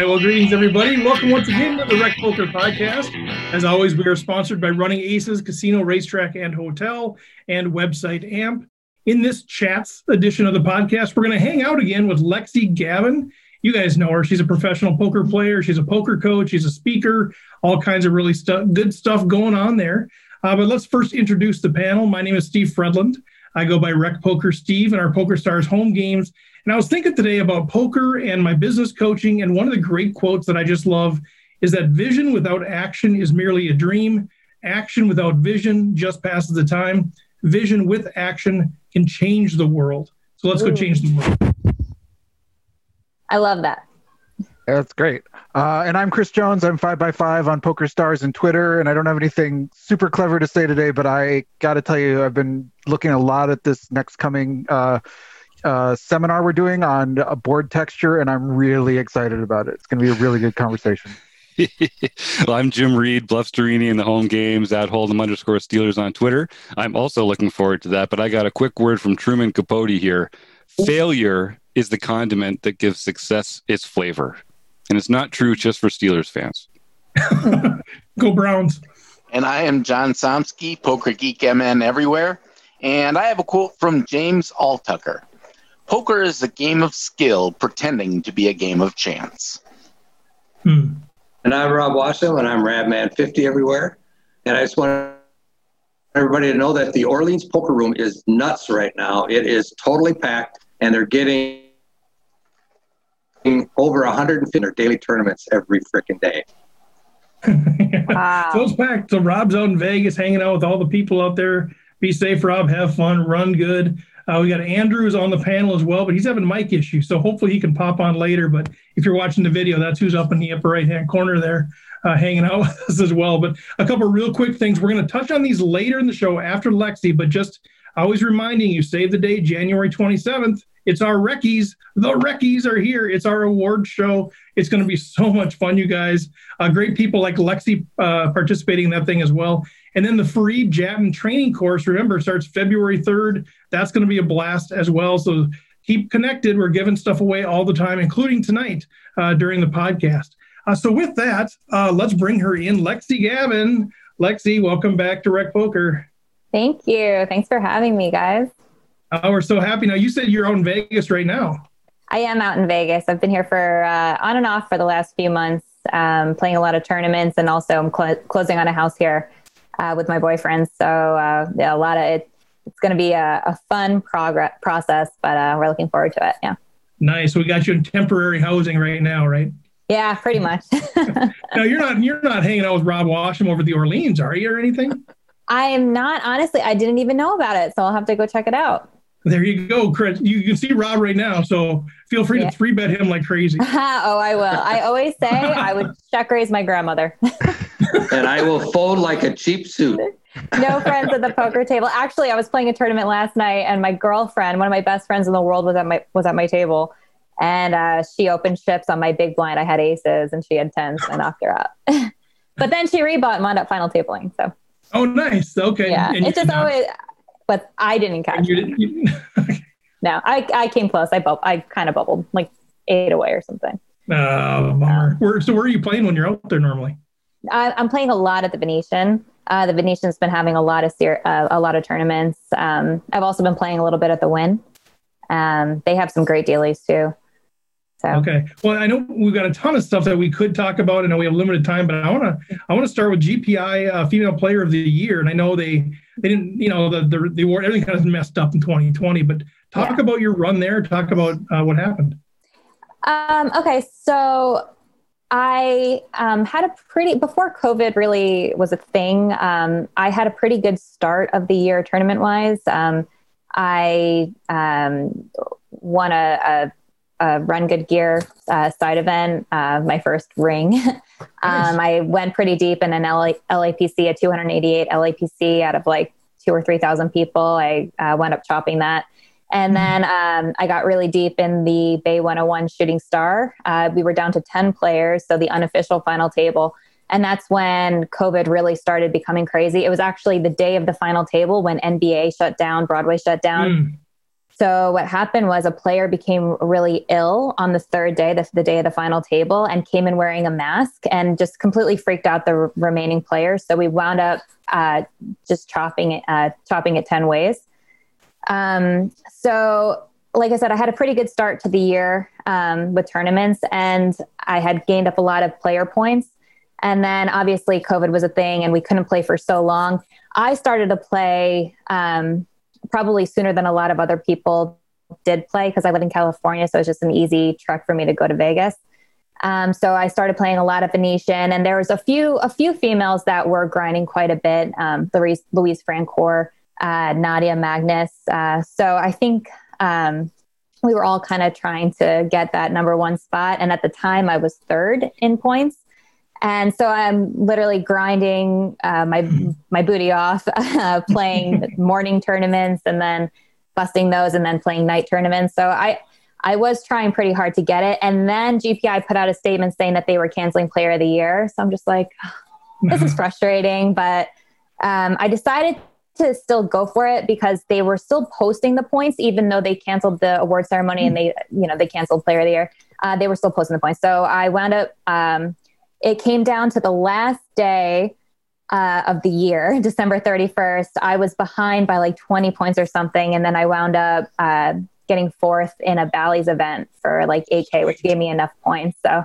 right. Well, greetings, everybody. Welcome once again to the Rec Poker Podcast. As always, we are sponsored by Running Aces Casino, Racetrack, and Hotel and website AMP. In this chats edition of the podcast, we're going to hang out again with Lexi Gavin. You guys know her. She's a professional poker player. She's a poker coach. She's a speaker. All kinds of really stu- good stuff going on there. Uh, but let's first introduce the panel. My name is Steve Fredlund. I go by Rec Poker Steve and our Poker Stars home games and I was thinking today about poker and my business coaching. And one of the great quotes that I just love is that vision without action is merely a dream. Action without vision just passes the time. Vision with action can change the world. So let's go change the world. I love that. That's great. Uh, and I'm Chris Jones. I'm five by five on Poker Stars and Twitter. And I don't have anything super clever to say today, but I got to tell you, I've been looking a lot at this next coming uh, uh, seminar we're doing on a board texture, and I'm really excited about it. It's going to be a really good conversation. well, I'm Jim Reed, Bluffsterini in the home games at Hold'em underscore Steelers on Twitter. I'm also looking forward to that, but I got a quick word from Truman Capote here. Failure is the condiment that gives success its flavor. And it's not true just for Steelers fans. Go Browns. And I am John Somsky, Poker Geek MN everywhere. And I have a quote from James Altucher. Poker is a game of skill pretending to be a game of chance. Hmm. And I'm Rob Washam, and I'm Radman50 everywhere. And I just want everybody to know that the Orleans Poker Room is nuts right now. It is totally packed, and they're getting over 150 daily tournaments every freaking day. wow. So it's packed. So Rob's out in Vegas hanging out with all the people out there. Be safe, Rob. Have fun. Run good. Uh, we got Andrews on the panel as well, but he's having mic issues, so hopefully he can pop on later. But if you're watching the video, that's who's up in the upper right hand corner there, uh, hanging out with us as well. But a couple real quick things. We're going to touch on these later in the show after Lexi, but just always reminding you, save the date, January 27th. It's our Reckies. The Reckies are here. It's our award show. It's going to be so much fun, you guys. Uh, great people like Lexi uh, participating in that thing as well. And then the free Jatin training course, remember, starts February 3rd. That's going to be a blast as well. So keep connected. We're giving stuff away all the time, including tonight uh, during the podcast. Uh, so with that, uh, let's bring her in, Lexi Gavin. Lexi, welcome back to Rec Poker. Thank you. Thanks for having me, guys. Uh, we're so happy. Now, you said you're out in Vegas right now. I am out in Vegas. I've been here for uh, on and off for the last few months, um, playing a lot of tournaments, and also I'm cl- closing on a house here uh, with my boyfriend. So uh, yeah, a lot of it. It's going to be a, a fun progress process, but uh, we're looking forward to it. Yeah. Nice. We got you in temporary housing right now, right? Yeah, pretty much. no, you're not. You're not hanging out with Rob Washam over the Orleans, are you, or anything? I am not. Honestly, I didn't even know about it, so I'll have to go check it out. There you go, Chris. You can see Rob right now, so feel free yeah. to three bet him like crazy. oh, I will. I always say I would check raise my grandmother. and I will fold like a cheap suit. no friends at the poker table. Actually, I was playing a tournament last night, and my girlfriend, one of my best friends in the world, was at my was at my table, and uh, she opened chips on my big blind. I had aces, and she had tens. I knocked her out. but then she rebought and wound up final tabling. So. Oh, nice. Okay. Yeah, and it's just always but I didn't catch you didn't, you, no, I, I came close. I bu- I kind of bubbled like eight away or something. Bummer. Where, so where are you playing when you're out there normally? I, am playing a lot at the Venetian. Uh, the Venetian's been having a lot of ser- uh, a lot of tournaments. Um, I've also been playing a little bit at the Wynn. Um, they have some great dailies too. So. Okay. Well, I know we've got a ton of stuff that we could talk about. I know we have limited time, but I want to I want to start with GPI uh, Female Player of the Year, and I know they they didn't you know the the, the award everything kind of messed up in 2020, but talk yeah. about your run there. Talk about uh, what happened. Um, okay, so I um, had a pretty before COVID really was a thing. Um, I had a pretty good start of the year tournament wise. Um, I um, won a, a a Run Good Gear uh, side event, uh, my first ring. um, I went pretty deep in an LA, LAPC, a 288 LAPC out of like two or 3,000 people. I uh, went up chopping that. And mm-hmm. then um, I got really deep in the Bay 101 Shooting Star. Uh, we were down to 10 players, so the unofficial final table. And that's when COVID really started becoming crazy. It was actually the day of the final table when NBA shut down, Broadway shut down. Mm so what happened was a player became really ill on the third day, the, the day of the final table, and came in wearing a mask and just completely freaked out the r- remaining players. So we wound up uh, just chopping it, uh, chopping it ten ways. Um, so, like I said, I had a pretty good start to the year um, with tournaments, and I had gained up a lot of player points. And then obviously COVID was a thing, and we couldn't play for so long. I started to play um, probably sooner than a lot of other people did play because I live in California, so it's just an easy trek for me to go to Vegas. Um, so I started playing a lot of Venetian, and there was a few a few females that were grinding quite a bit. Um, Louise, Louise Francoeur, uh, Nadya Magnus. Uh, so I think um, we were all kind of trying to get that number one spot. And at the time, I was third in points. And so I'm literally grinding uh, my my booty off, uh, playing morning tournaments and then busting those, and then playing night tournaments. So I I was trying pretty hard to get it, and then GPI put out a statement saying that they were canceling Player of the Year. So I'm just like, this is frustrating, but um, I decided to still go for it because they were still posting the points, even though they canceled the award ceremony and they you know they canceled Player of the Year. Uh, they were still posting the points. So I wound up. Um, it came down to the last day uh, of the year, December 31st. I was behind by like 20 points or something. And then I wound up uh, getting fourth in a Bally's event for like 8K, which gave me enough points. So,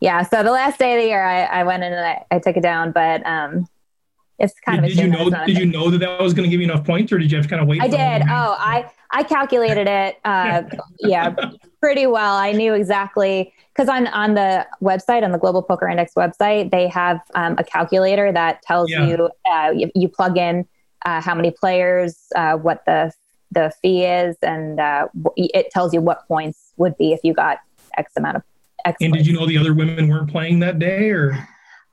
yeah. So the last day of the year, I, I went in and I, I, took it down. But um, it's kind did, of did you know did you know that that was going to give you enough points or did you have to kind of wait i did. oh i i calculated it uh, yeah pretty well. I knew exactly because on on the website on the global poker index website they have um, a calculator that tells yeah. you, uh, you, you plug in uh, how many players uh, what the the fee is and uh, it tells you what points would be if you got x amount of x and points. did you know the other women weren't playing that day or?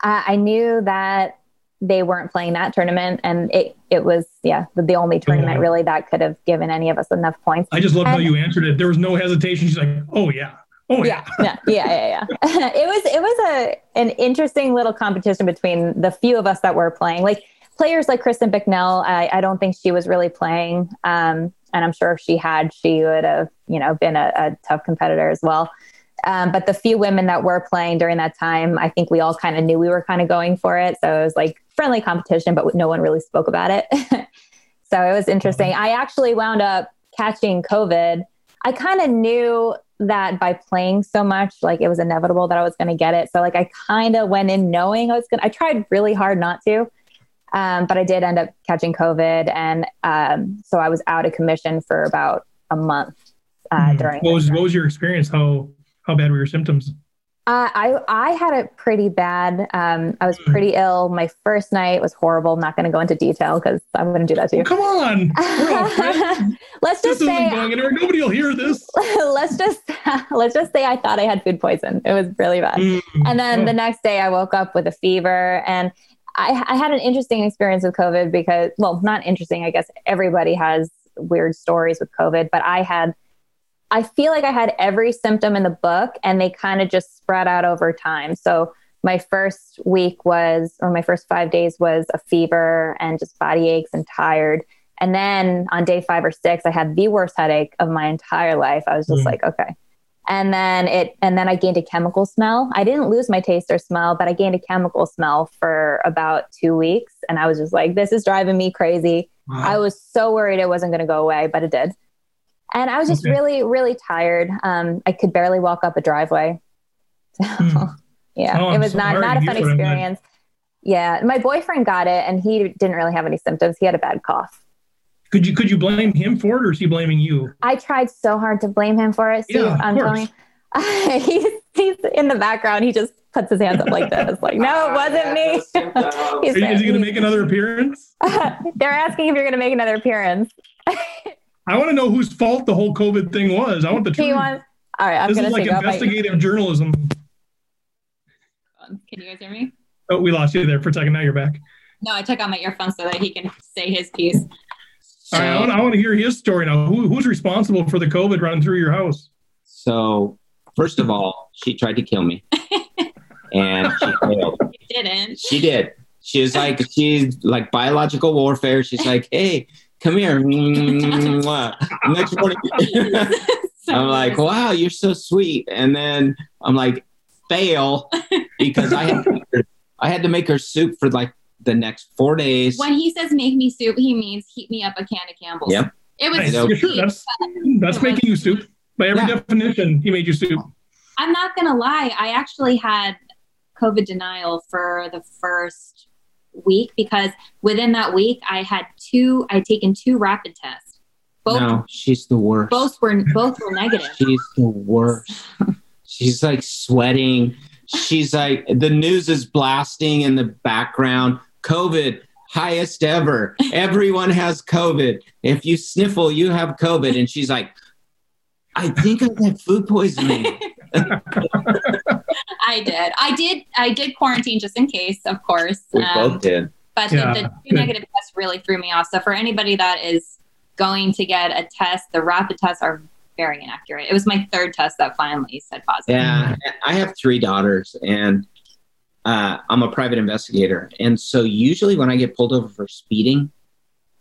Uh, i knew that they weren't playing that tournament and it it was yeah the, the only tournament oh. really that could have given any of us enough points i just love how you answered it there was no hesitation she's like oh yeah Oh yeah, yeah, yeah, yeah. yeah. it was it was a an interesting little competition between the few of us that were playing. Like players like Kristen Bicknell, I, I don't think she was really playing, um, and I'm sure if she had, she would have you know been a, a tough competitor as well. Um, but the few women that were playing during that time, I think we all kind of knew we were kind of going for it. So it was like friendly competition, but no one really spoke about it. so it was interesting. I actually wound up catching COVID. I kind of knew that by playing so much, like it was inevitable that I was going to get it. So like I kind of went in knowing I was going to, I tried really hard not to. Um, but I did end up catching COVID. And um, so I was out of commission for about a month uh, mm. during. What was, what was your experience? How, how bad were your symptoms? Uh, I I had it pretty bad. Um, I was pretty ill. My first night was horrible. I'm not going to go into detail because I'm going to do that to you. come on, let's just this say. Nobody will hear this. let's just let's just say I thought I had food poison. It was really bad. Mm. And then oh. the next day I woke up with a fever and. I, I had an interesting experience with COVID because, well, not interesting. I guess everybody has weird stories with COVID, but I had I feel like I had every symptom in the book and they kind of just spread out over time. So my first week was, or my first five days was a fever and just body aches and tired. And then on day five or six, I had the worst headache of my entire life. I was just mm. like, okay. And then it, and then I gained a chemical smell. I didn't lose my taste or smell, but I gained a chemical smell for about two weeks. And I was just like, this is driving me crazy. Wow. I was so worried it wasn't going to go away, but it did. And I was just okay. really, really tired. Um, I could barely walk up a driveway. So, mm. yeah, oh, it was not, not a fun experience. Yeah, my boyfriend got it, and he didn't really have any symptoms. He had a bad cough. Could you could you blame him for it, or is he blaming you? I tried so hard to blame him for it. Steve, yeah, I'm telling you, he's he's in the background. He just puts his hands up like this, like, no, it wasn't me. is, is he going to make another appearance? They're asking if you're going to make another appearance. I want to know whose fault the whole COVID thing was. I want the truth. Wants, all right, I'm this is like investigative my... journalism. Can you guys hear me? Oh, we lost you there for a second. Now you're back. No, I took out my earphones so that he can say his piece. So, all right, I want, I want, to hear his story now. Who, who's responsible for the COVID running through your house? So, first of all, she tried to kill me, and she failed. She didn't. She did. She's like she's like biological warfare. She's like, hey, come here. Next morning, I'm like, wow, you're so sweet. And then I'm like, fail because I had, to make her, I had to make her soup for like the next four days. When he says make me soup, he means heat me up a can of Campbell's. Yep. It was Nice. sure, that's that's making you soup. By every Yeah. definition, he made you soup. I'm not gonna lie, I actually had COVID denial for the first week because within that week I had two I'd taken two rapid tests. Both no, she's the worst. both were both were negative. She's the worst. She's like sweating. She's like, the news is blasting in the background. COVID, highest ever. Everyone has COVID. If you sniffle, you have COVID. And she's like, I think I had food poisoning. I did. I did I did quarantine just in case, of course. We Um, both did. But Yeah, the, the two negative tests really threw me off. So for anybody that is going to get a test, the rapid tests are very inaccurate. It was my third test that finally said positive. Yeah, I have three daughters, and uh, I'm a private investigator. And so usually when I get pulled over for speeding,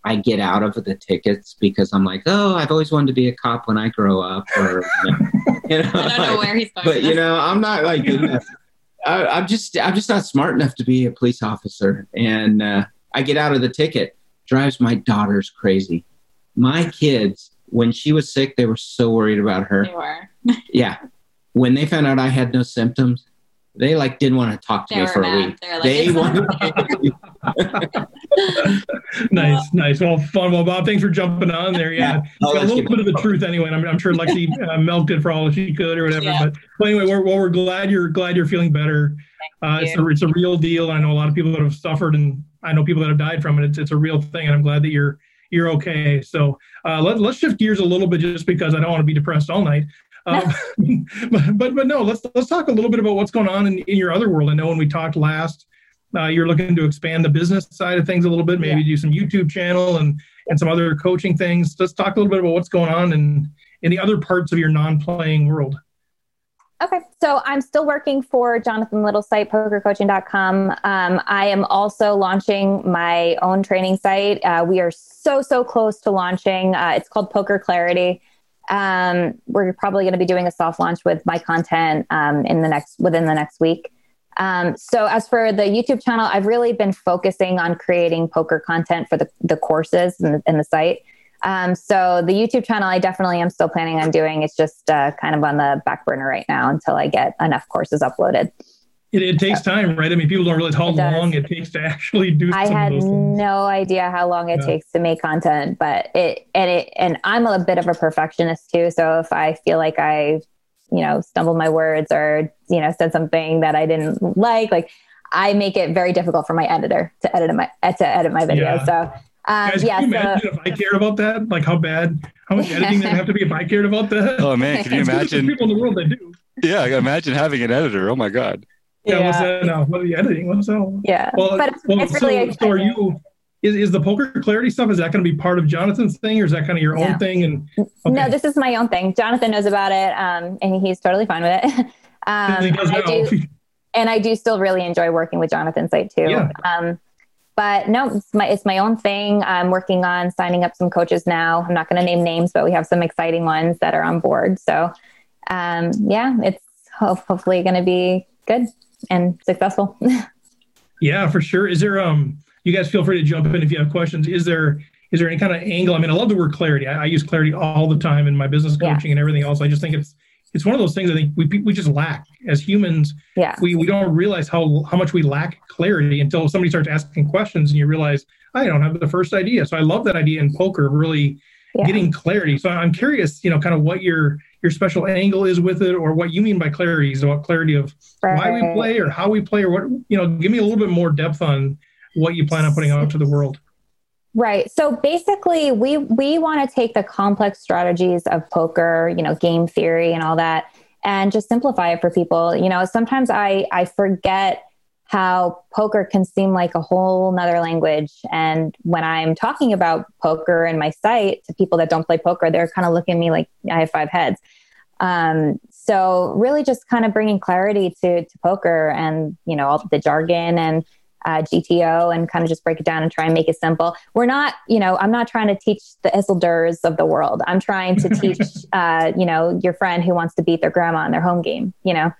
I get out of the tickets because I'm like, oh, I've always wanted to be a cop when I grow up, or you know, I don't know like- where he's going. but you know, I'm not like good enough. I, I'm just, I'm just not smart enough to be a police officer, and uh, I get out of the ticket. Drives my daughters crazy. My kids, when she was sick, they were so worried about her they were. yeah when they found out i had no symptoms they like didn't want to talk to They me for mad. a week They were like, they wanted Nice, nice. Well, fun. Well, Bob, thanks for jumping on there. Yeah, Oh, got a little bit of the truth anyway. and I'm, I'm sure Lexi uh, milked it for all she could or whatever. Yeah. But well, anyway, we're, well, we're glad you're glad you're feeling better. Uh, it's, a, it's a real deal. I know a lot of people that have suffered, and I know people that have died from it. It's, it's a real thing, and I'm glad that you're you're okay. So uh, let, let's shift gears a little bit, just because I don't want to be depressed all night. Um, but, but no, let's let's talk a little bit about what's going on in, in your other world. I know when we talked last, uh, you're looking to expand the business side of things a little bit, maybe do some YouTube channel and and some other coaching things. Let's talk a little bit about what's going on in in the other parts of your non-playing world. Okay, so I'm still working for Jonathan Little's site, pokercoaching.com. Um, I am also launching my own training site. Uh, we are so, so close to launching. Uh, it's called Poker Clarity. Um, we're probably going to be doing a soft launch with my content um, in the next within the next week. Um, so as for the YouTube channel, I've really been focusing on creating poker content for the, the courses and the, and the site. Um, so the YouTube channel, I definitely am still planning on doing. It's just uh, kind of on the back burner right now until I get enough courses uploaded. It, it takes time, right? I mean, people don't realize how It does. long it takes to actually do something. I some had of those no idea how long it Yeah. takes to make content, but it and it and I'm a bit of a perfectionist too. So if I feel like I, you know, stumbled my words or you know said something that I didn't like, like I make it very difficult for my editor to edit my to edit my video. Yeah. So um, Guys, yeah, can you so imagine if I cared about that? Like how bad, how much editing there'd have to be if I cared about that? Oh man, can you imagine? people in the world that do? Yeah, I imagine having an editor. Oh my god. Yeah, what's that now? What are you editing? What's that? yeah. Well, but it's, well it's so, really so are you? Is, is the poker clarity stuff? Is that going to be part of Jonathan's thing, or is that kind of your No. own thing? And No, this is my own thing. Jonathan knows about it, um, and he's totally fine with it. um, does and, I do, and I do still really enjoy working with Jonathan's site too. Yeah. Um, but no, it's my it's my own thing. I'm working on signing up some coaches now. I'm not going to name names, but we have some exciting ones that are on board. So, um, yeah, it's hopefully going to be good and successful. Yeah, for sure. Is there um you guys feel free to jump in if you have questions. Is there is there any kind of angle? I mean, I love the word clarity. I, I use clarity all the time in my business Yeah. coaching and everything else. I just think it's it's one of those things I think we we just lack as humans. yeah, We we don't realize how how much we lack clarity until somebody starts asking questions and you realize I don't have the first idea. So I love that idea in poker, really yeah. getting clarity. So I'm curious, you know, kind of what your your special angle is with it, or what you mean by clarity. Is about clarity of why we play or how we play or what you know give me a little bit more depth on what you plan on putting out to the world Right. So basically, we we want to take the complex strategies of poker, you know, game theory and all that, and just simplify it for people. You know, sometimes I I forget how poker can seem like a whole nother language, and when I'm talking about poker in my site to people that don't play poker, they're kind of looking at me like I have five heads. Um, so really, just kind of bringing clarity to to poker and you know all the jargon and uh, GTO and kind of just break it down and try and make it simple. We're not, you know, I'm not trying to teach the Isildurs of the world. I'm trying to teach, uh, you know, your friend who wants to beat their grandma in their home game, you know?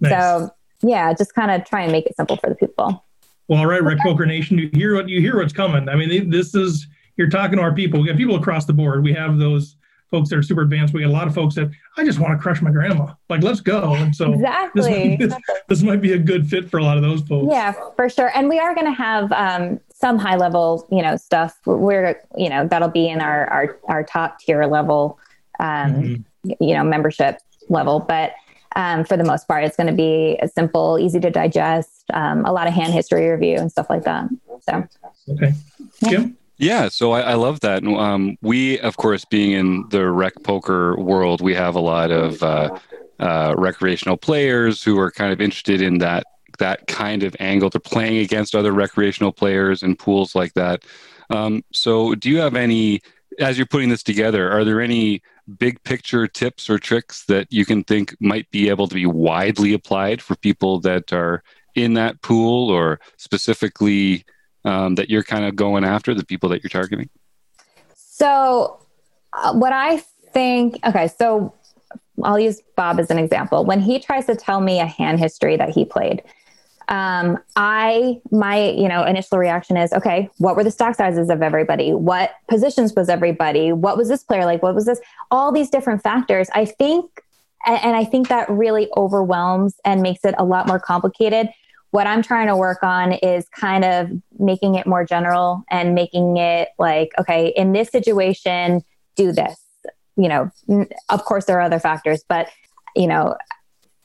Nice. So yeah, just kind of try and make it simple for the people. Well, all right, Rec Poker Nation, you hear what you hear what's coming. I mean, this is you're talking to our people. We have people across the board. We have those folks that are super advanced. We got a lot of folks that I just want to crush my grandma. Like, let's go. And so exactly. This might, this might be a good fit for a lot of those folks. Yeah, for sure. And we are going to have um, some high level, you know, stuff. We're, you know, that'll be in our our, our top tier level, um, mm-hmm. you know, membership level. But um, for the most part, it's going to be a simple, easy to digest, um, a lot of hand history review and stuff like that. So, okay, Jim. Yeah, so I, I love that. Um, we, of course, being in the rec poker world, we have a lot of uh, uh, recreational players who are kind of interested in that that kind of angle. They're playing against other recreational players in pools like that. Um, so, do you have any, as you're putting this together, are there any big picture tips or tricks that you can think might be able to be widely applied for people that are in that pool or specifically? um, that you're kind of going after, the people that you're targeting? So, uh, what I think, okay, so I'll use Bob as an example. When he tries to tell me a hand history that he played, um, I my you know initial reaction is okay. What were the stack sizes of everybody? What positions was everybody? What was this player like? What was this? All these different factors. I think, and I think that really overwhelms and makes it a lot more complicated what I'm trying to work on is kind of making it more general and making it like, okay, in this situation, do this. You know, of course, there are other factors, but, you know,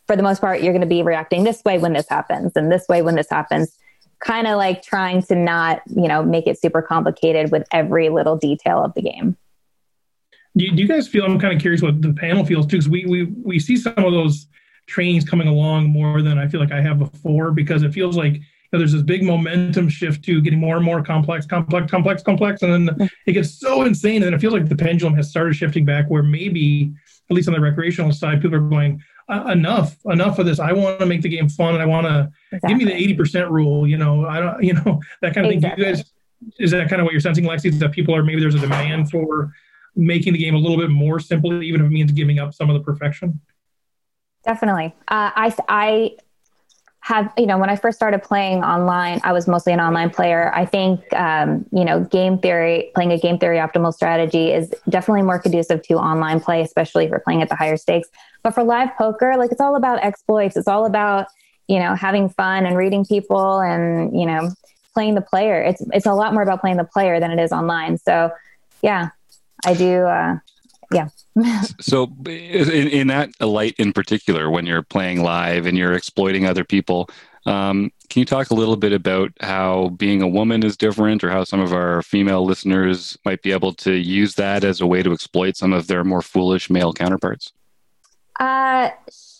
for the most part, you're going to be reacting this way when this happens and this way when this happens. Kind of like trying to not, you know, make it super complicated with every little detail of the game. Do you, do you guys feel? I'm kind of curious what the panel feels too, because we we we see some of those trainings coming along more than I feel like I have before because it feels like you know, there's this big momentum shift to getting more and more complex, complex, complex, complex, and then it gets so insane, and it feels like the pendulum has started shifting back where maybe, at least on the recreational side, people are going uh, enough, enough of this. I want to make the game fun, and I want to exactly. give me the eighty percent rule. You know, I don't, you know, that kind of exactly. thing. you guys, is that kind of what you're sensing, Lexi? Is that people are maybe there's a demand for making the game a little bit more simple, even if it means giving up some of the perfection? Definitely. Uh, I, I have, you know, when I first started playing online, I was mostly an online player. I think, um, you know, game theory, playing a game theory optimal strategy is definitely more conducive to online play, especially if you're playing at the higher stakes. But for live poker, like it's all about exploits. It's all about, you know, having fun and reading people and, you know, playing the player. It's, it's a lot more about playing the player than it is online. So yeah, I do. Uh, yeah. so, in, in, that light in particular, when you're playing live and you're exploiting other people, um, can you talk a little bit about how being a woman is different, or how some of our female listeners might be able to use that as a way to exploit some of their more foolish male counterparts? Uh,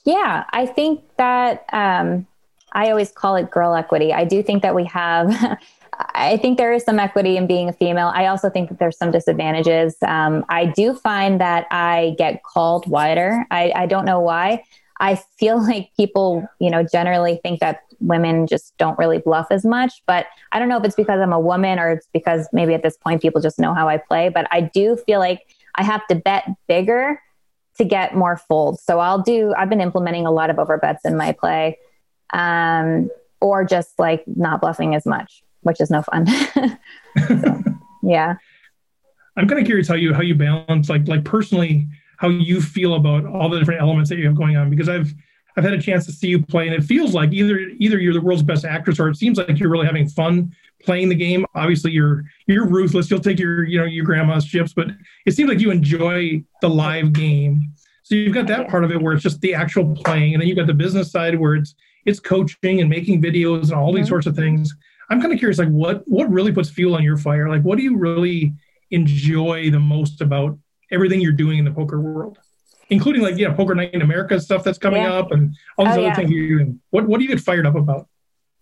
yeah, I think that um, I always call it girl equity. I do think that we have I think there is some equity in being a female. I also think that there's some disadvantages. Um, I do find that I get called wider. I, I don't know why. I feel like people, you know, generally think that women just don't really bluff as much. But I don't know if it's because I'm a woman or it's because maybe at this point people just know how I play. But I do feel like I have to bet bigger to get more folds. So I'll do, I've been implementing a lot of overbets in my play um, or just like not bluffing as much which is no fun. so, yeah. I'm kind of curious how you how you balance like like personally how you feel about all the different elements that you have going on because I've I've had a chance to see you play and it feels like either either you're the world's best actress or it seems like you're really having fun playing the game. Obviously you're you're ruthless. You'll take your you know your grandma's chips, but it seems like you enjoy the live game. So you've got that part of it where it's just the actual playing, and then you've got the business side where it's it's coaching and making videos and all these mm-hmm. sorts of things. I'm kind of curious, like what what really puts fuel on your fire? Like, what do you really enjoy the most about everything you're doing in the poker world, including like yeah, Poker Night in America stuff that's coming yeah. up and all these oh, other yeah. things you're doing. What what do you get fired up about?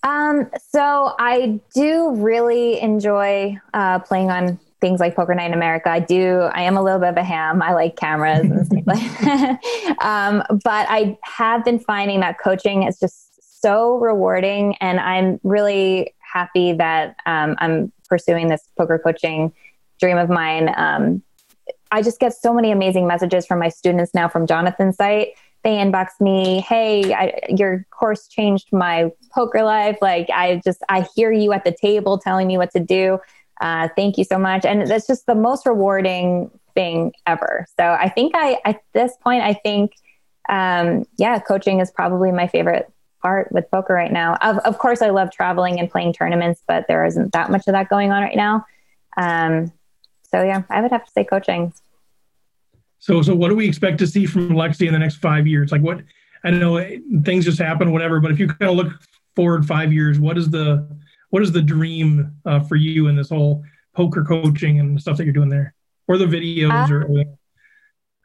Um, so I do really enjoy uh, playing on things like Poker Night in America. I do. I am a little bit of a ham. I like cameras and stuff like. um, but I have been finding that coaching is just so rewarding, and I'm really happy that um, I'm pursuing this poker coaching dream of mine. Um, I just get so many amazing messages from my students now from Jonathan's site. They inbox me, "Hey, I, your course changed my poker life. Like, I just I hear you at the table telling me what to do. Uh, thank you so much." And that's just the most rewarding thing ever. So I think I at this point I think um, yeah, coaching is probably my favorite part with poker right now. Of, of course, I love traveling and playing tournaments, but there isn't that much of that going on right now. Um, so yeah, I would have to say coaching. So, so what do we expect to see from Lexi in the next five years? Like, what I know things just happen, whatever. But if you kind of look forward five years, what is the what is the dream uh, for you in this whole poker coaching and stuff that you're doing there, or the videos, uh, or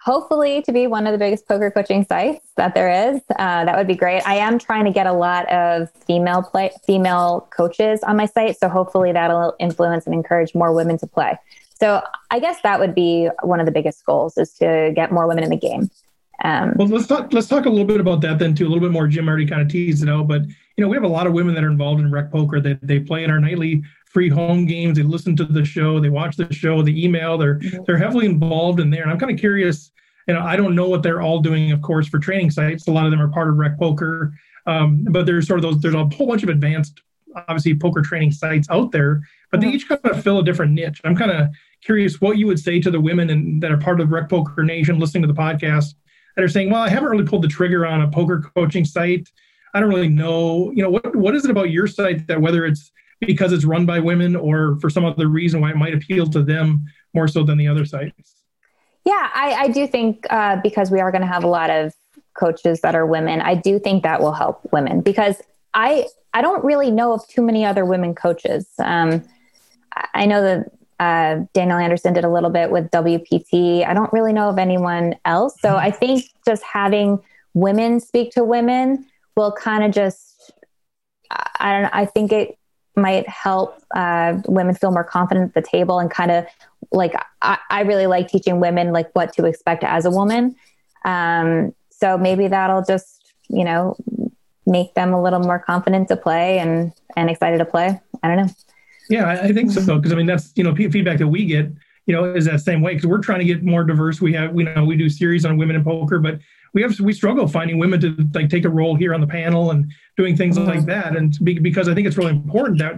hopefully to be one of the biggest poker coaching sites that there is. Uh, that would be great. I am trying to get a lot of female play female coaches on my site, so hopefully that'll influence and encourage more women to play. So I guess that would be one of the biggest goals is to get more women in the game. Um, well, let's talk. Let's talk a little bit about that then too. A little bit more. Jim already kind of teased it out, but you know we have a lot of women that are involved in rec poker. They they play in our nightly free home games. They listen to the show. They watch the show. They email. They're they're heavily involved in there. And I'm kind of curious. You know, I don't know what they're all doing, of course, for training sites. A lot of them are part of rec poker, um, but there's sort of those. There's a whole bunch of advanced, obviously, poker training sites out there, but they each kind of fill a different niche. I'm kind of curious what you would say to the women and, that are part of Rec Poker Nation listening to the podcast that are saying, well, I haven't really pulled the trigger on a poker coaching site. I don't really know, you know, what, what is it about your site that whether it's because it's run by women or for some other reason why it might appeal to them more so than the other sites? Yeah, I, I do think uh, because we are going to have a lot of coaches that are women, I do think that will help women because I I don't really know of too many other women coaches. Um, I know that uh, Danielle Andersen did a little bit with WPT. I don't really know of anyone else. So. I think just having women speak to women will kind of just, I don't know, I think it might help uh, women feel more confident at the table and kind of like, I, I, really like teaching women like what to expect as a woman. Um, so maybe that'll just, you know, make them a little more confident to play and, and excited to play. I don't know. Yeah, I think so. Because I mean, that's you know feedback that we get. You know, is that same way because we're trying to get more diverse. We have, we know, we do series on women in poker, but we have we struggle finding women to like take a role here on the panel and doing things mm-hmm. like that. And because I think it's really important that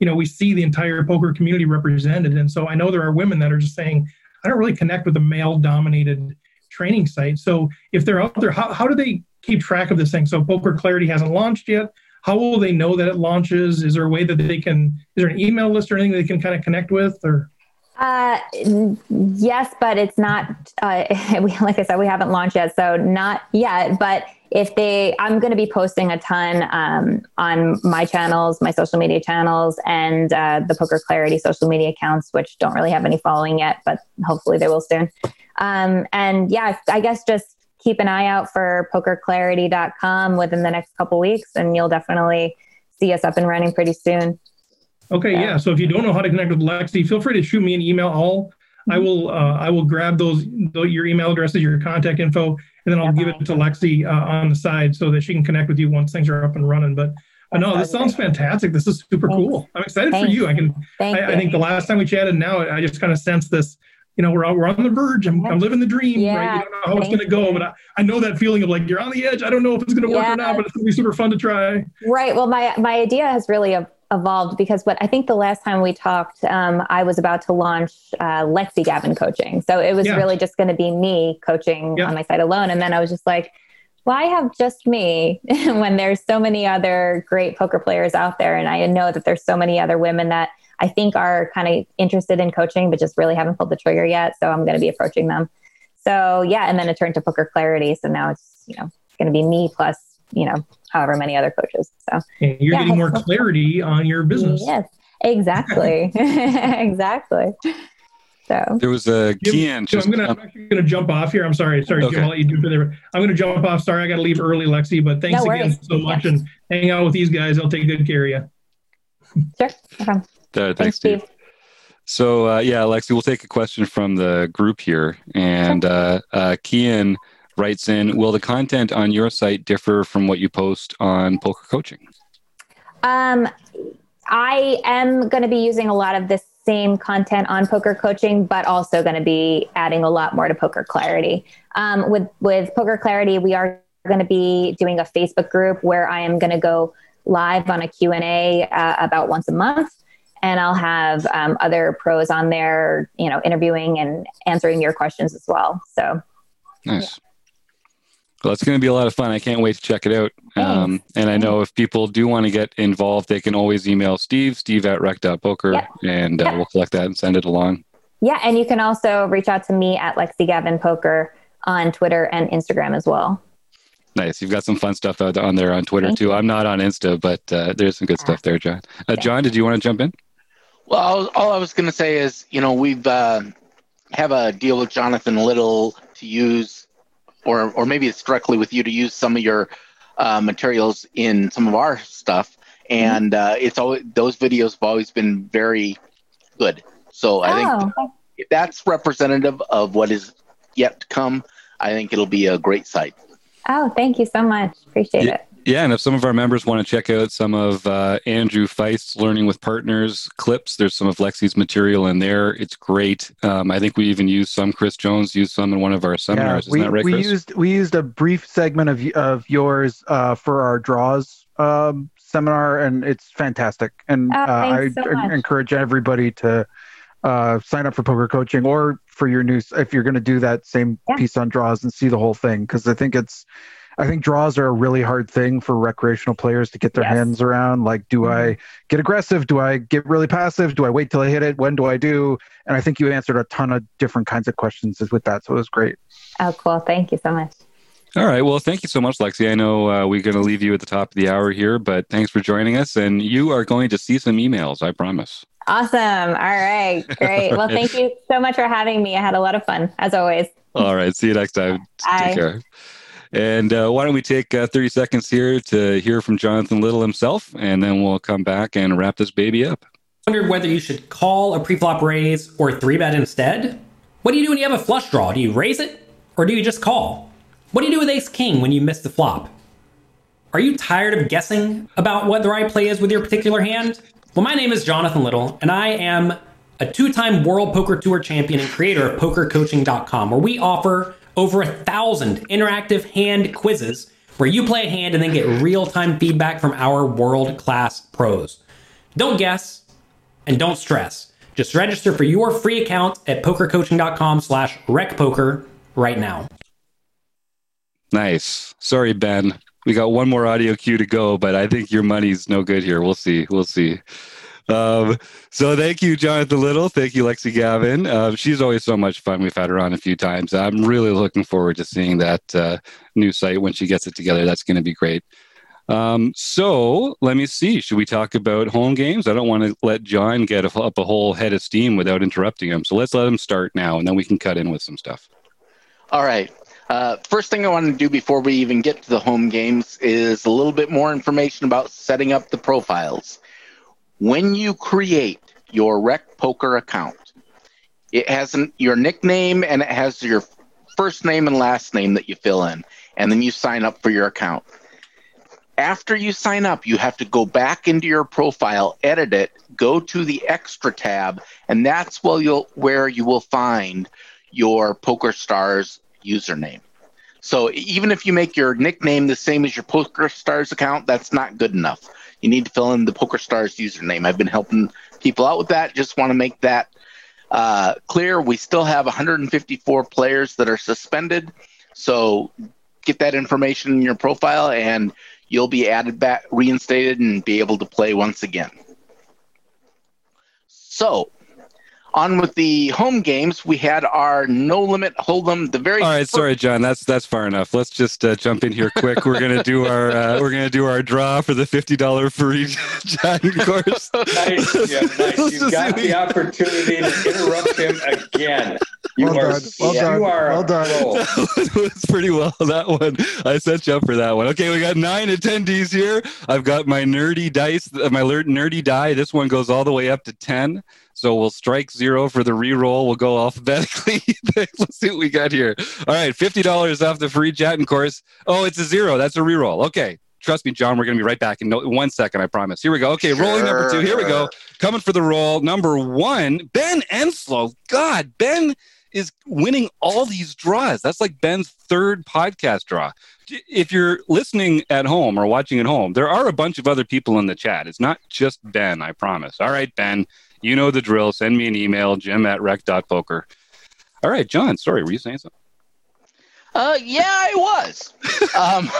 you know we see the entire poker community represented. And so I know there are women that are just saying, I don't really connect with a male dominated training site. So if they're out there, how, how do they keep track of this thing? So Poker Clarity hasn't launched yet how will they know that it launches? Is there a way that they can, is there an email list or anything they can kind of connect with or? Uh, yes, but it's not, uh, we, like I said, we haven't launched yet. So not yet, but if they, I'm going to be posting a ton um, on my channels, my social media channels, and uh, the Poker Clarity social media accounts, which don't really have any following yet, but hopefully they will soon. Um, and yeah, I guess just keep an eye out for pokerclarity.com within the next couple weeks, and you'll definitely see us up and running pretty soon. Okay, yeah. So if you don't know how to connect with Lexi, feel free to shoot me an email. I'll I mm-hmm. will uh, I will grab those your email addresses, your contact info, and then I'll give it to Lexi uh, on the side so that she can connect with you once things are up and running. But uh, no, this sounds fantastic. This is super Thanks. cool. I'm excited Thanks. for you. I can. I, I, think the last time we chatted, now I just kind of sense this you know, we're, we're on the verge. I'm, I'm living the dream, yeah, right? You don't know how it's going to go, but I, I know that feeling of like, you're on the edge. I don't know if it's going to work or not, but it's going to be super fun to try. Right. Well, my, my idea has really evolved because what I think the last time we talked, um, I was about to launch uh, Lexi Gavin coaching. So it was yeah. really just going to be me coaching yeah. on my site alone. And then I was just like, why have just me when there's so many other great poker players out there? And I know that there's so many other women that I think are kind of interested in coaching, but just really haven't pulled the trigger yet. So I'm going to be approaching them. So yeah, and then it turned to Poker Clarity. So now it's you know going to be me plus you know however many other coaches. So you're yeah, getting more clarity on your business. Yes, exactly, exactly. So there was a Kian. So I'm gonna I'm actually gonna jump off here. I'm sorry, sorry, okay. Jim. I'll let you jump in there. I'm gonna jump off. Sorry, I got to leave early, Lexi. But thanks no again so much, yes. and hang out with these guys. I'll take good care of you. Sure. Okay. Uh, thanks, Steve. So uh, yeah, Lexi, we'll take a question from the group here, and uh, uh, Kian writes in: Will the content on your site differ from what you post on Poker Coaching? Um, I am going to be using a lot of this same content on poker coaching, but also going to be adding a lot more to poker clarity. Um, with with poker clarity, we are going to be doing a Facebook group where I am going to go live on a Q&A uh, about once a month. And I'll have um, other pros on there, you know, interviewing and answering your questions as well. So nice. Well, it's going to be a lot of fun. I can't wait to check it out. Um, and I know if people do want to get involved, they can always email Steve, steve at rec.poker, yep. and uh, yep. we'll collect that and send it along. Yeah. And you can also reach out to me at Lexi Gavin Poker on Twitter and Instagram as well. Nice. You've got some fun stuff out on there on Twitter Thank too. You. I'm not on Insta, but uh, there's some good stuff there, John. Uh, John, did you want to jump in? Well, all I was going to say is, you know, we've uh, have a deal with Jonathan Little to use or or maybe it's directly with you to use some of your uh, materials in some of our stuff. And uh, it's always those videos have always been very good. So I oh. think if that's representative of what is yet to come, I think it'll be a great site. Oh, thank you so much. Appreciate yeah. it. Yeah, and if some of our members want to check out some of uh, Andrew Feist's Learning with Partners clips, there's some of Lexi's material in there. It's great. Um, I think we even used some. Chris Jones used some in one of our seminars. Yeah, we, Isn't that right, we Chris? used we used a brief segment of of yours uh, for our draws um, seminar, and it's fantastic. And oh, uh, I so encourage everybody to uh, sign up for poker coaching or for your news if you're going to do that same yeah. piece on draws and see the whole thing because I think it's I think draws are a really hard thing for recreational players to get their yes. hands around. Like, do mm-hmm. I get aggressive? Do I get really passive? Do I wait till I hit it? When do I do? And I think you answered a ton of different kinds of questions with that. So it was great. Oh, cool. Thank you so much. All right. Well, thank you so much, Lexi. I know uh, we're going to leave you at the top of the hour here, but thanks for joining us. And you are going to see some emails, I promise. Awesome. All right. Great. Well, thank you so much for having me. I had a lot of fun, as always. All right. See you next time. Bye. Take care. And uh, why don't we take uh, 30 seconds here to hear from Jonathan Little himself, and then we'll come back and wrap this baby up. Wondered whether you should call a preflop raise or three bet instead? What do you do when you have a flush draw? Do you raise it or do you just call? What do you do with ace king when you miss the flop? Are you tired of guessing about what the right play is with your particular hand? Well, my name is Jonathan Little, and I am a two time World Poker Tour champion and creator of PokerCoaching.com, where we offer over a thousand interactive hand quizzes where you play a hand and then get real time feedback from our world class pros. Don't guess and don't stress. Just register for your free account at pokercoaching.com slash recpoker right now. Nice. Sorry, Ben. We got one more audio cue to go, but I think your money's no good here. We'll see. We'll see. Um, so thank you, Jonathan Little. Thank you, Lexi Gavin. Uh, she's always so much fun. We've had her on a few times. I'm really looking forward to seeing that uh, new site when she gets it together. That's going to be great. Um, so let me see. Should we talk about home games? I don't want to let John get up a whole head of steam without interrupting him. So let's let him start now, and then we can cut in with some stuff. All right. Uh, first thing I want to do before we even get to the home games is a little bit more information about setting up the profiles when you create your Rec Poker account, it has an, your nickname and it has your first name and last name that you fill in, and then you sign up for your account. After you sign up, you have to go back into your profile, edit it, go to the extra tab, and that's where you'll where you will find your Poker Stars username. So even if you make your nickname the same as your Poker Stars account, that's not good enough you need to fill in the PokerStars username. I've been helping people out with that. Just want to make that uh, clear. We still have 154 players that are suspended. So get that information in your profile and you'll be added back, reinstated, and be able to play once again. So on with the home games, we had our no limit hold'em. The very all right. First- sorry, John. That's that's far enough. Let's just uh, jump in here quick. We're gonna do our uh, we're gonna do our draw for the fifty dollar free John course. nice, yeah, nice. You got the opportunity to interrupt him again. You well are, done. Well yeah, done. You are well done. That was pretty well. That one I set you up for that one. Okay, we got nine attendees here. I've got my nerdy dice, my nerdy die. This one goes all the way up to ten. So we'll strike zero for the re-roll. We'll go alphabetically. Let's see what we got here. All right, fifty dollars off the free chatting course. Oh, it's a zero. That's a re-roll. Okay, trust me, John, we're going to be right back in no, one second, I promise. Here we go. Okay, rolling number two. Here we go. Coming for the roll. Number one, Ben Enslow. God, Ben is winning all these draws. That's like Ben's third podcast draw. If you're listening at home or watching at home, there are a bunch of other people in the chat. It's not just Ben, I promise. All right, Ben, you know the drill. Send me an email, jim at rec.poker. All right, John, sorry, were you saying something? Uh, yeah, I was. um,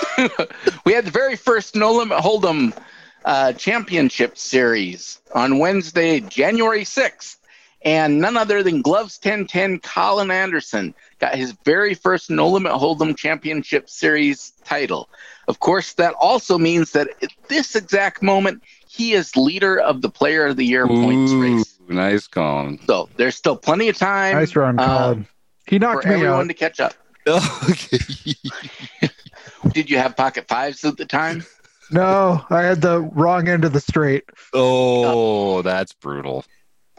we had the very first No Limit Hold'em uh, Championship Series on Wednesday, January 6th. And none other than Gloves 1010 Colin Anderson got his very first No Limit Hold'em Championship Series title. Of course, that also means that at this exact moment, he is leader of the Player of the Year Ooh, points race. Nice, Colin. So there's still plenty of time. Nice run, uh, he knocked for me everyone out. to catch up. okay. Did you have pocket fives at the time? No, I had the wrong end of the straight. Oh, that's brutal.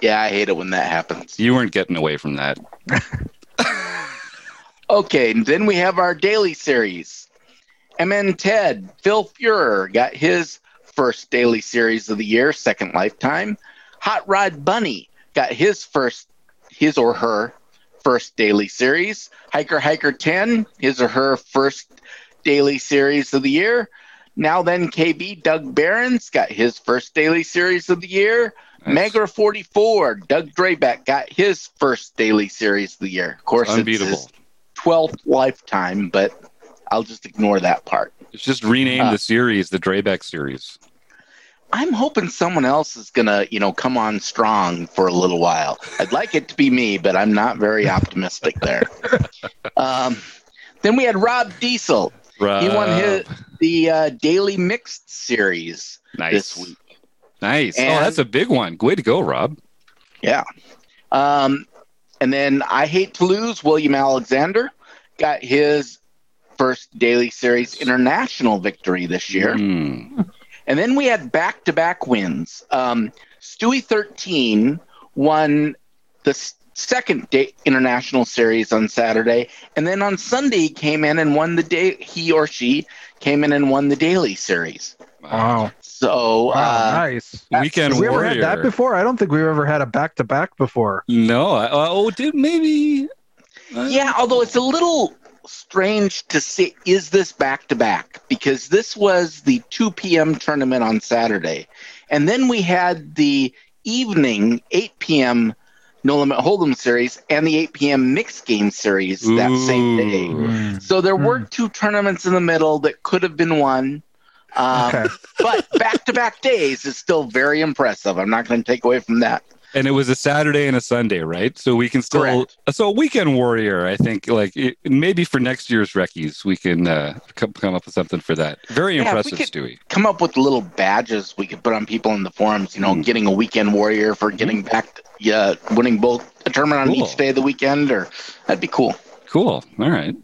Yeah, I hate it when that happens. You weren't getting away from that. Okay, and then we have our daily series. MN Ted, Phil Fuhrer got his first daily series of the year, second lifetime. Hot Rod Bunny got his first, his or her first daily series. Hiker Hiker 10, his or her first daily series of the year. Now then, KB Doug Barron's got his first daily series of the year. Nice. Megra 44, Doug Drabeck got his first daily series of the year. Of course, it's Unbeatable. his 12th lifetime, but I'll just ignore that part. It's just rename Uh, the series the Drabeck series. I'm hoping someone else is gonna, you know, come on strong for a little while. I'd like it to be me, but I'm not very optimistic there. Um, then we had Rob Diesel. Rob. He won his the uh, daily mixed series nice. this week. Nice. oh, that's a big one. Way to go, Rob. Yeah. Um, and then I hate to lose. William Alexander got his first daily series international victory this year. Hmm. And then we had back to back wins. Um, Stewie 13 won the second day international series on Saturday. And then on Sunday, he came in and won the day, he or she came in and won the daily series. Wow. So, Wow, uh, nice. Weekend Have we ever had that before? I don't think we've ever had a back to back before. No. I, oh, did maybe? Uh, yeah, although it's a little strange to see. is this back to back? Because this was the 2 p.m. tournament on Saturday. And then we had the evening 8 p.m. No Limit Hold'em series and the 8 p.m. mixed game series that same day. So there were Hmm. two tournaments in the middle that could have been won. Um, Okay. but back to back days is still very impressive. I'm not going to take away from that. And it was a Saturday and a Sunday, right? So we can still. Correct. So weekend warrior, I think, like it, maybe for next year's Reckies, we can uh, come, come up with something for that. Very Yeah, impressive, Stewie. come up with little badges we could put on people in the forums. You know, Hmm. getting a weekend warrior for getting back, yeah, winning both a tournament on Cool. each day of the weekend, or that'd be cool. Cool. All right.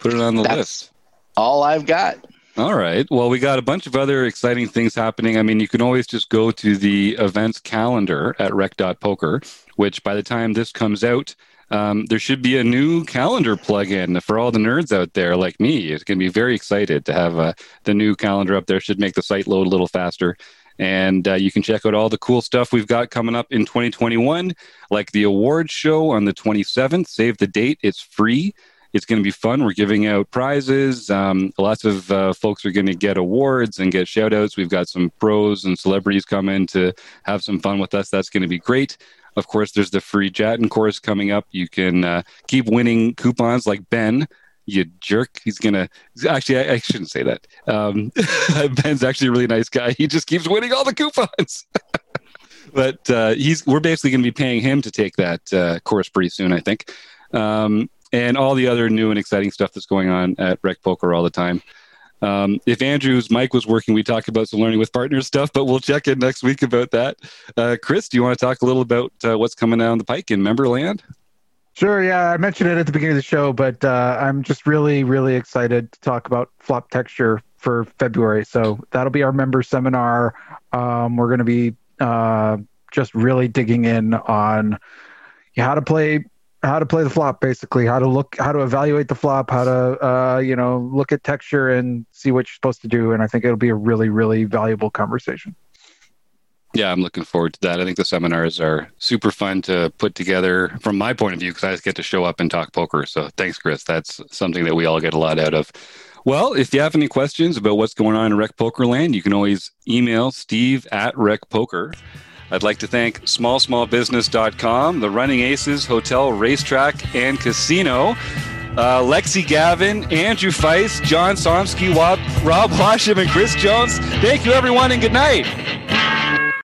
Put it on the That's- list. All I've got. All right. Well, we got a bunch of other exciting things happening. I mean, you can always just go to the events calendar at rec.poker, which by the time this comes out, um, there should be a new calendar plugin for all the nerds out there like me. It's going to be very excited to have uh, the new calendar up there. Should make the site load a little faster. And uh, you can check out all the cool stuff we've got coming up in 2021, like the awards show on the 27th. Save the date, it's free. It's going to be fun. We're giving out prizes. Um, lots of uh, folks are going to get awards and get shout outs. We've got some pros and celebrities come in to have some fun with us. That's going to be great. Of course, there's the free Jatin course coming up. You can uh, keep winning coupons like Ben. You jerk. He's going to actually, I, I shouldn't say that. Um, Ben's actually a really nice guy. He just keeps winning all the coupons. but uh, he's we're basically going to be paying him to take that uh, course pretty soon, I think. Um, and all the other new and exciting stuff that's going on at Rec Poker all the time. Um, if Andrew's mic was working, we talk about some learning with partners stuff, but we'll check in next week about that. Uh, Chris, do you want to talk a little about uh, what's coming down the pike in Memberland? Sure, yeah, I mentioned it at the beginning of the show, but uh, I'm just really, really excited to talk about flop texture for February. So that'll be our member seminar. Um, we're going to be uh, just really digging in on how to play how to play the flop, basically, how to look, how to evaluate the flop, how to, uh, you know, look at texture and see what you're supposed to do. And I think it'll be a really, really valuable conversation. Yeah, I'm looking forward to that. I think the seminars are super fun to put together from my point of view because I just get to show up and talk poker. So thanks, Chris. That's something that we all get a lot out of. Well, if you have any questions about what's going on in Rec Poker Land, you can always email steve at Rec Poker. I'd like to thank smallsmallbusiness.com, the Running Aces Hotel, Racetrack, and Casino. Uh, Lexi Gavin, Andrew Feist, John Somsky, Rob, Washam, and Chris Jones. Thank you, everyone, and good night.